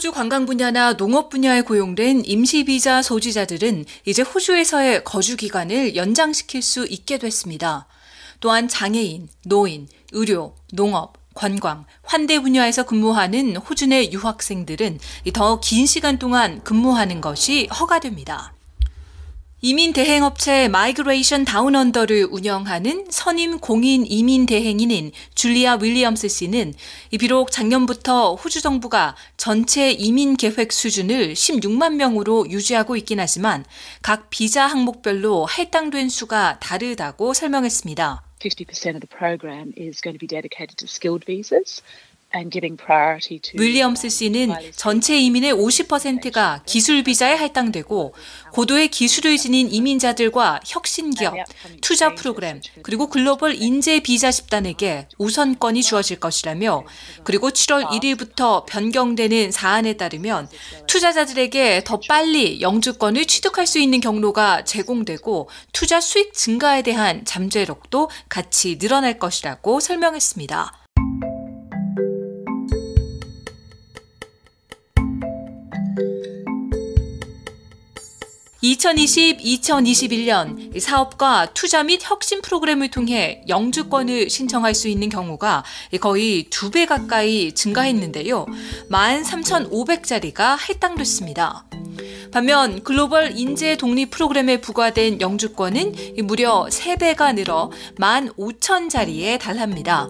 호주 관광 분야나 농업 분야에 고용된 임시 비자 소지자들은 이제 호주에서의 거주 기간을 연장시킬 수 있게 됐습니다. 또한 장애인, 노인, 의료, 농업, 관광, 환대 분야에서 근무하는 호주 내 유학생들은 더 긴 시간 동안 근무하는 것이 허가됩니다. 이민 대행 업체 마이그레이션 다운 언더를 운영하는 선임 공인 이민 대행인인 줄리아 윌리엄스 씨는 비록 작년부터 호주 정부가 전체 이민 계획 수준을 16만 명으로 유지하고 있긴 하지만 각 비자 항목별로 할당된 수가 다르다고 설명했습니다. 50% of the program is going to be dedicated to skilled visas. 윌리엄스 씨는 전체 이민의 50%가 기술 비자에 할당되고 고도의 기술을 지닌 이민자들과 혁신 기업, 투자 프로그램, 그리고 글로벌 인재 비자 집단에게 우선권이 주어질 것이라며 그리고 7월 1일부터 변경되는 사안에 따르면 투자자들에게 더 빨리 영주권을 취득할 수 있는 경로가 제공되고 투자 수익 증가에 대한 잠재력도 같이 늘어날 것이라고 설명했습니다. 2020-2021년 사업과 투자 및 혁신 프로그램을 통해 영주권을 신청할 수 있는 경우가 거의 두 배 가까이 증가했는데요. 13,500자리가 할당됐습니다. 반면 글로벌 인재 독립 프로그램에 부과된 영주권은 무려 3배가 늘어 15,000자리에 달합니다.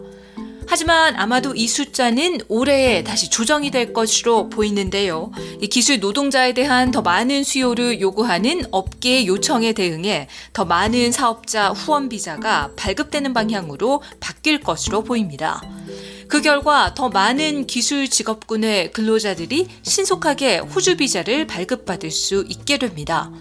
하지만 아마도 이 숫자는 올해에 다시 조정이 될 것으로 보이는데요. 이 기술 노동자에 대한 더 많은 수요를 요구하는 업계의 요청에 대응해 더 많은 사업자 후원 비자가 발급되는 방향으로 바뀔 것으로 보입니다. 그 결과 더 많은 기술 직업군의 근로자들이 신속하게 호주 비자를 발급받을 수 있게 됩니다.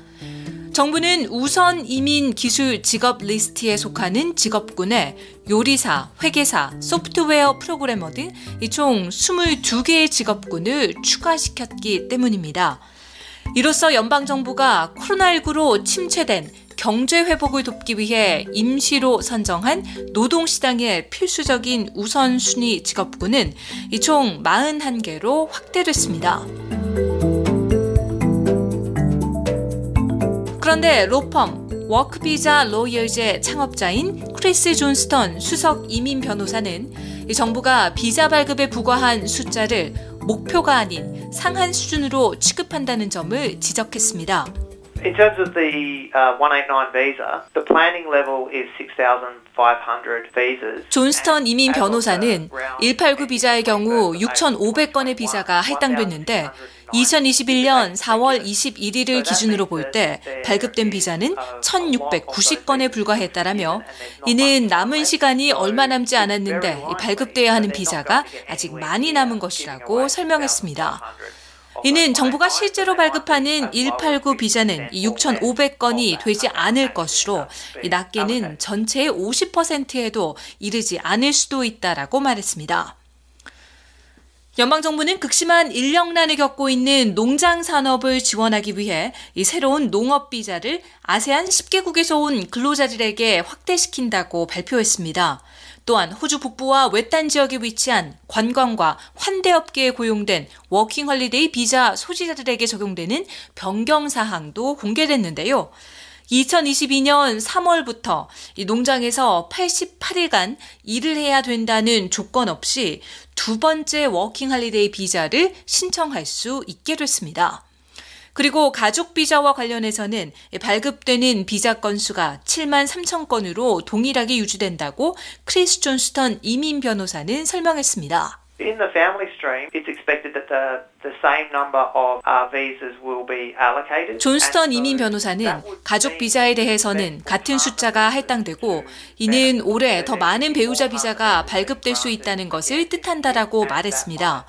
정부는 우선 이민 기술 직업 리스트에 속하는 직업군에 요리사, 회계사, 소프트웨어 프로그래머 등 총 22개의 직업군을 추가시켰기 때문입니다. 이로써 연방정부가 코로나19로 침체된 경제 회복을 돕기 위해 임시로 선정한 노동시장의 필수적인 우선순위 직업군은 총 41개로 확대됐습니다. 그런데 로펌 워크비자 로이어즈의 창업자인 크리스 존스턴 수석 이민 변호사는 정부가 비자 발급에 부과한 숫자를 목표가 아닌 상한 수준으로 취급한다는 점을 지적했습니다. In terms of the uh, 189 visa, the planning level is 6,500 visas. 존스턴 이민 변호사는 189 비자의 경우 6,500건의 비자가 할당됐는데 2021년 4월 21일을 기준으로 볼 때 발급된 비자는 1,690건에 불과했다라며 이는 남은 시간이 얼마 남지 않았는데 발급돼야 하는 비자가 아직 많이 남은 것이라고 설명했습니다. 이는 정부가 실제로 발급하는 189 비자는 6,500건이 되지 않을 것으로 낮게는 전체의 50%에도 이르지 않을 수도 있다라고 말했습니다. 연방 정부는 극심한 인력난을 겪고 있는 농장 산업을 지원하기 위해 이 새로운 농업 비자를 아세안 10개국에서 온 근로자들에게 확대시킨다고 발표했습니다. 또한 호주 북부와 외딴 지역에 위치한 관광과 환대업계에 고용된 working holiday 비자 소지자들에게 적용되는 변경 사항도 공개됐는데요. 2022년 3월부터 이 농장에서 88일간 일을 해야 된다는 조건 없이 두 번째 working holiday 비자를 신청할 수 있게 됐습니다. 그리고 가족 비자와 관련해서는 발급되는 비자 건수가 7만 3천 건으로 동일하게 유지된다고 크리스 존스턴 이민 변호사는 설명했습니다. In the family stream, it's expected that the, the same number of uh, visas will be allocated. 존스턴 이민 변호사는 가족 비자에 대해서는 같은 숫자가 할당되고 이는 올해 더 많은 배우자 비자가 발급될 수 있다는 것을 뜻한다라고 말했습니다.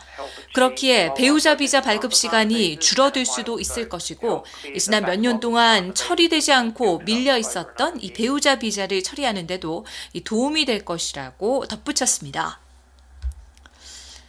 그렇기에 배우자 비자 발급 시간이 줄어들 수도 있을 것이고 지난 몇 년 동안 처리되지 않고 밀려 있었던 이 배우자 비자를 처리하는데도 도움이 될 것이라고 덧붙였습니다.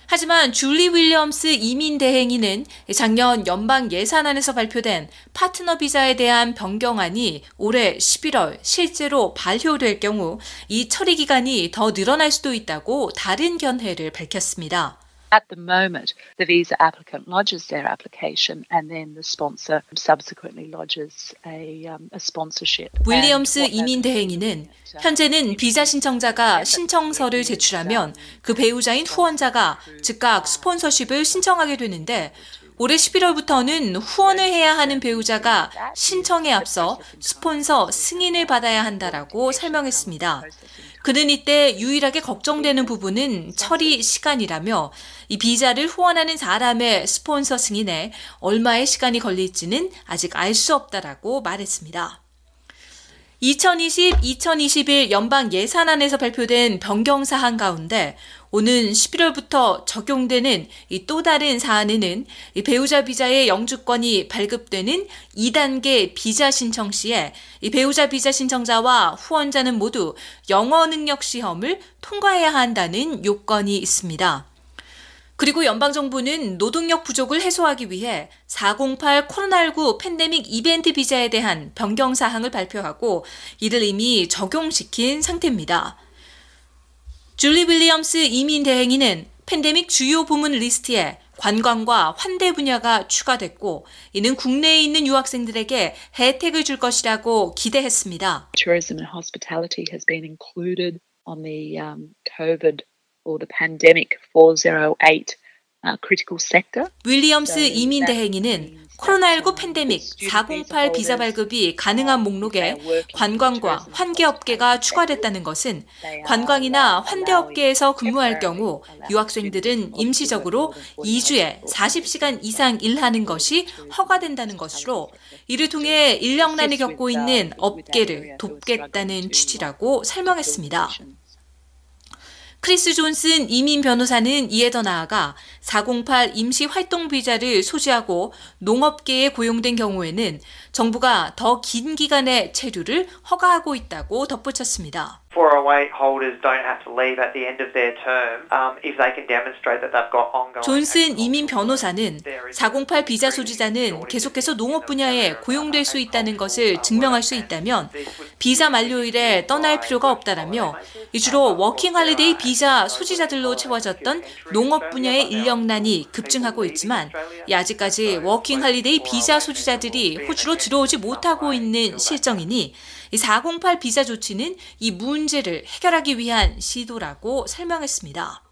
하지만 줄리 윌리엄스 이민 대행인은 작년 연방 예산안에서 발표된 파트너 비자에 대한 변경안이 올해 11월 실제로 발효될 경우 이 처리 기간이 더 늘어날 수도 있다고 다른 견해를 밝혔습니다. At the moment, the visa applicant lodges their application and then the sponsor subsequently lodges a, um, a sponsorship. 윌리엄스 이민 대행인은 현재는 비자 신청자가 신청서를 제출하면 그 배우자인 후원자가 즉각 스폰서십을 신청하게 되는데 올해 11월부터는 후원을 해야 하는 배우자가 신청에 앞서 스폰서 승인을 받아야 한다라고 설명했습니다. 그는 이때 유일하게 걱정되는 부분은 처리 시간이라며 이 비자를 후원하는 사람의 스폰서 승인에 얼마의 시간이 걸릴지는 아직 알 수 없다라고 말했습니다. 2020-2021 연방 예산안에서 발표된 변경 사항 가운데 오는 11월부터 적용되는 이또 다른 사안에는 이 배우자 비자의 영주권이 발급되는 2단계 비자 신청 시에 이 배우자 비자 신청자와 후원자는 모두 영어 능력 시험을 통과해야 한다는 요건이 있습니다. 그리고 연방정부는 노동력 부족을 해소하기 위해 408 코로나19 팬데믹 이벤트 비자에 대한 변경 사항을 발표하고 이를 이미 적용시킨 상태입니다. 줄리 윌리엄스 이민 대행인은 팬데믹 주요 부문 리스트에 관광과 환대 분야가 추가됐고 이는 국내에 있는 유학생들에게 혜택을 줄 것이라고 기대했습니다. Tourism and hospitality has been included on the um, COVID or the pandemic 408 uh, critical sector. 윌리엄스 이민 대행인은 코로나19 팬데믹 408 비자 발급이 가능한 목록에 관광과 환계업계가 추가됐다는 것은 관광이나 환대업계에서 근무할 경우 유학생들은 임시적으로 2주에 40시간 이상 일하는 것이 허가된다는 것으로 이를 통해 인력난을 겪고 있는 업계를 돕겠다는 취지라고 설명했습니다. 크리스 존슨 이민 변호사는 이에 더 나아가 408 임시 활동 비자를 소지하고 농업계에 고용된 경우에는 정부가 더 긴 기간의 체류를 허가하고 있다고 덧붙였습니다. 408 holders don't have to leave at the end of their term um, if they can demonstrate that they've got ongoing. 존슨 이민 변호사는 408 비자 소지자는 계속해서 농업 분야에 고용될 수 있다는 것을 증명할 수 있다면 비자 만료일에 떠날 필요가 없다라며 주로 working holiday 비자 소지자들로 채워졌던 농업 분야의 인력난이 급증하고 있지만 아직까지 working holiday 비자 소지자들이 호주로 들어오지 못하고 있는 실정이니 408 비자 조치는 이 문제를 해결하기 위한 시도라고 설명했습니다.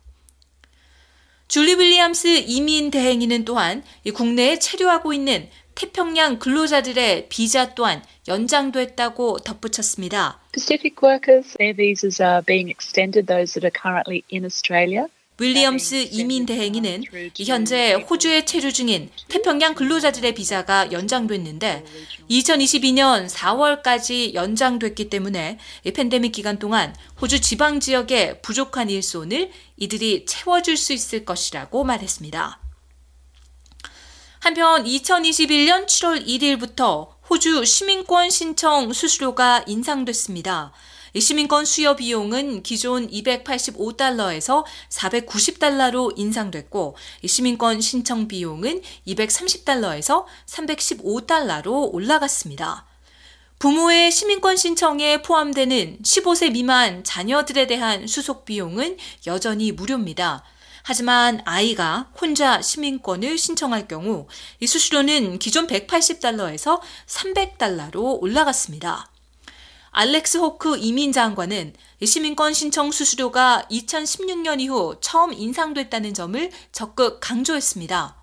줄리 윌리엄스 이민 대행인은 또한 국내에 체류하고 있는 태평양 근로자들의 비자 또한 연장됐다고 덧붙였습니다. Pacific workers, their visas are being extended, those that are currently in Australia. 윌리엄스 이민 대행인은 현재 호주에 체류 중인 태평양 근로자들의 비자가 연장됐는데 2022년 4월까지 연장됐기 때문에 팬데믹 기간 동안 호주 지방 지역의 부족한 일손을 이들이 채워줄 수 있을 것이라고 말했습니다. 한편 2021년 7월 1일부터 호주 시민권 신청 수수료가 인상됐습니다. 시민권 수여 비용은 기존 285달러에서 490달러로 인상됐고 시민권 신청 비용은 230달러에서 315달러로 올라갔습니다. 부모의 시민권 신청에 포함되는 15세 미만 자녀들에 대한 수속 비용은 여전히 무료입니다. 하지만 아이가 혼자 시민권을 신청할 경우 이 수수료는 기존 180달러에서 300달러로 올라갔습니다. 알렉스 호크 이민 장관은 시민권 신청 수수료가 2016년 이후 처음 인상됐다는 점을 적극 강조했습니다.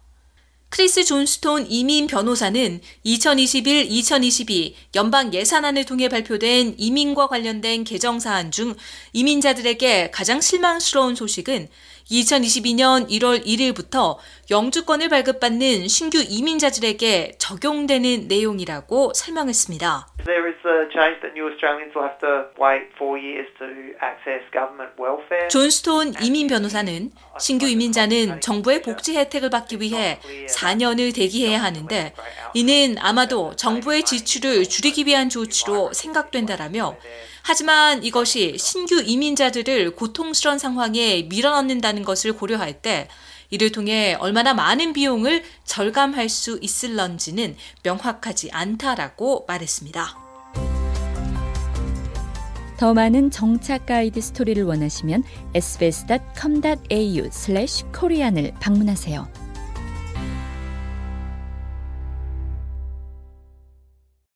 크리스 존스톤 이민 변호사는 2021-2022 연방 예산안을 통해 발표된 이민과 관련된 개정 사안 중 이민자들에게 가장 실망스러운 소식은 2022년 1월 1일부터 영주권을 발급받는 신규 이민자들에게 적용되는 내용이라고 설명했습니다. There is a change that new Australians will have to wait four years to access government welfare. 존스톤 이민 변호사는 신규 이민자는 정부의 복지 혜택을 받기 위해 4년을 대기해야 하는데 이는 아마도 정부의 지출을 줄이기 위한 조치로 생각된다라며 하지만 이것이 신규 이민자들을 고통스러운 상황에 밀어넣는다는 것을 고려할 때 이를 통해 얼마나 많은 비용을 절감할 수 있을런지는 명확하지 않다라고 말했습니다. 더 많은 정착 가이드 스토리를 원하시면 sbs.com.au/korean을 방문하세요.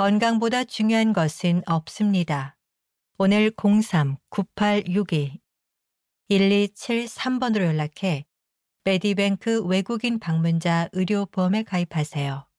건강보다 중요한 것은 없습니다. 오늘 03-9862-1273번으로 연락해 메디뱅크 외국인 방문자 의료보험에 가입하세요.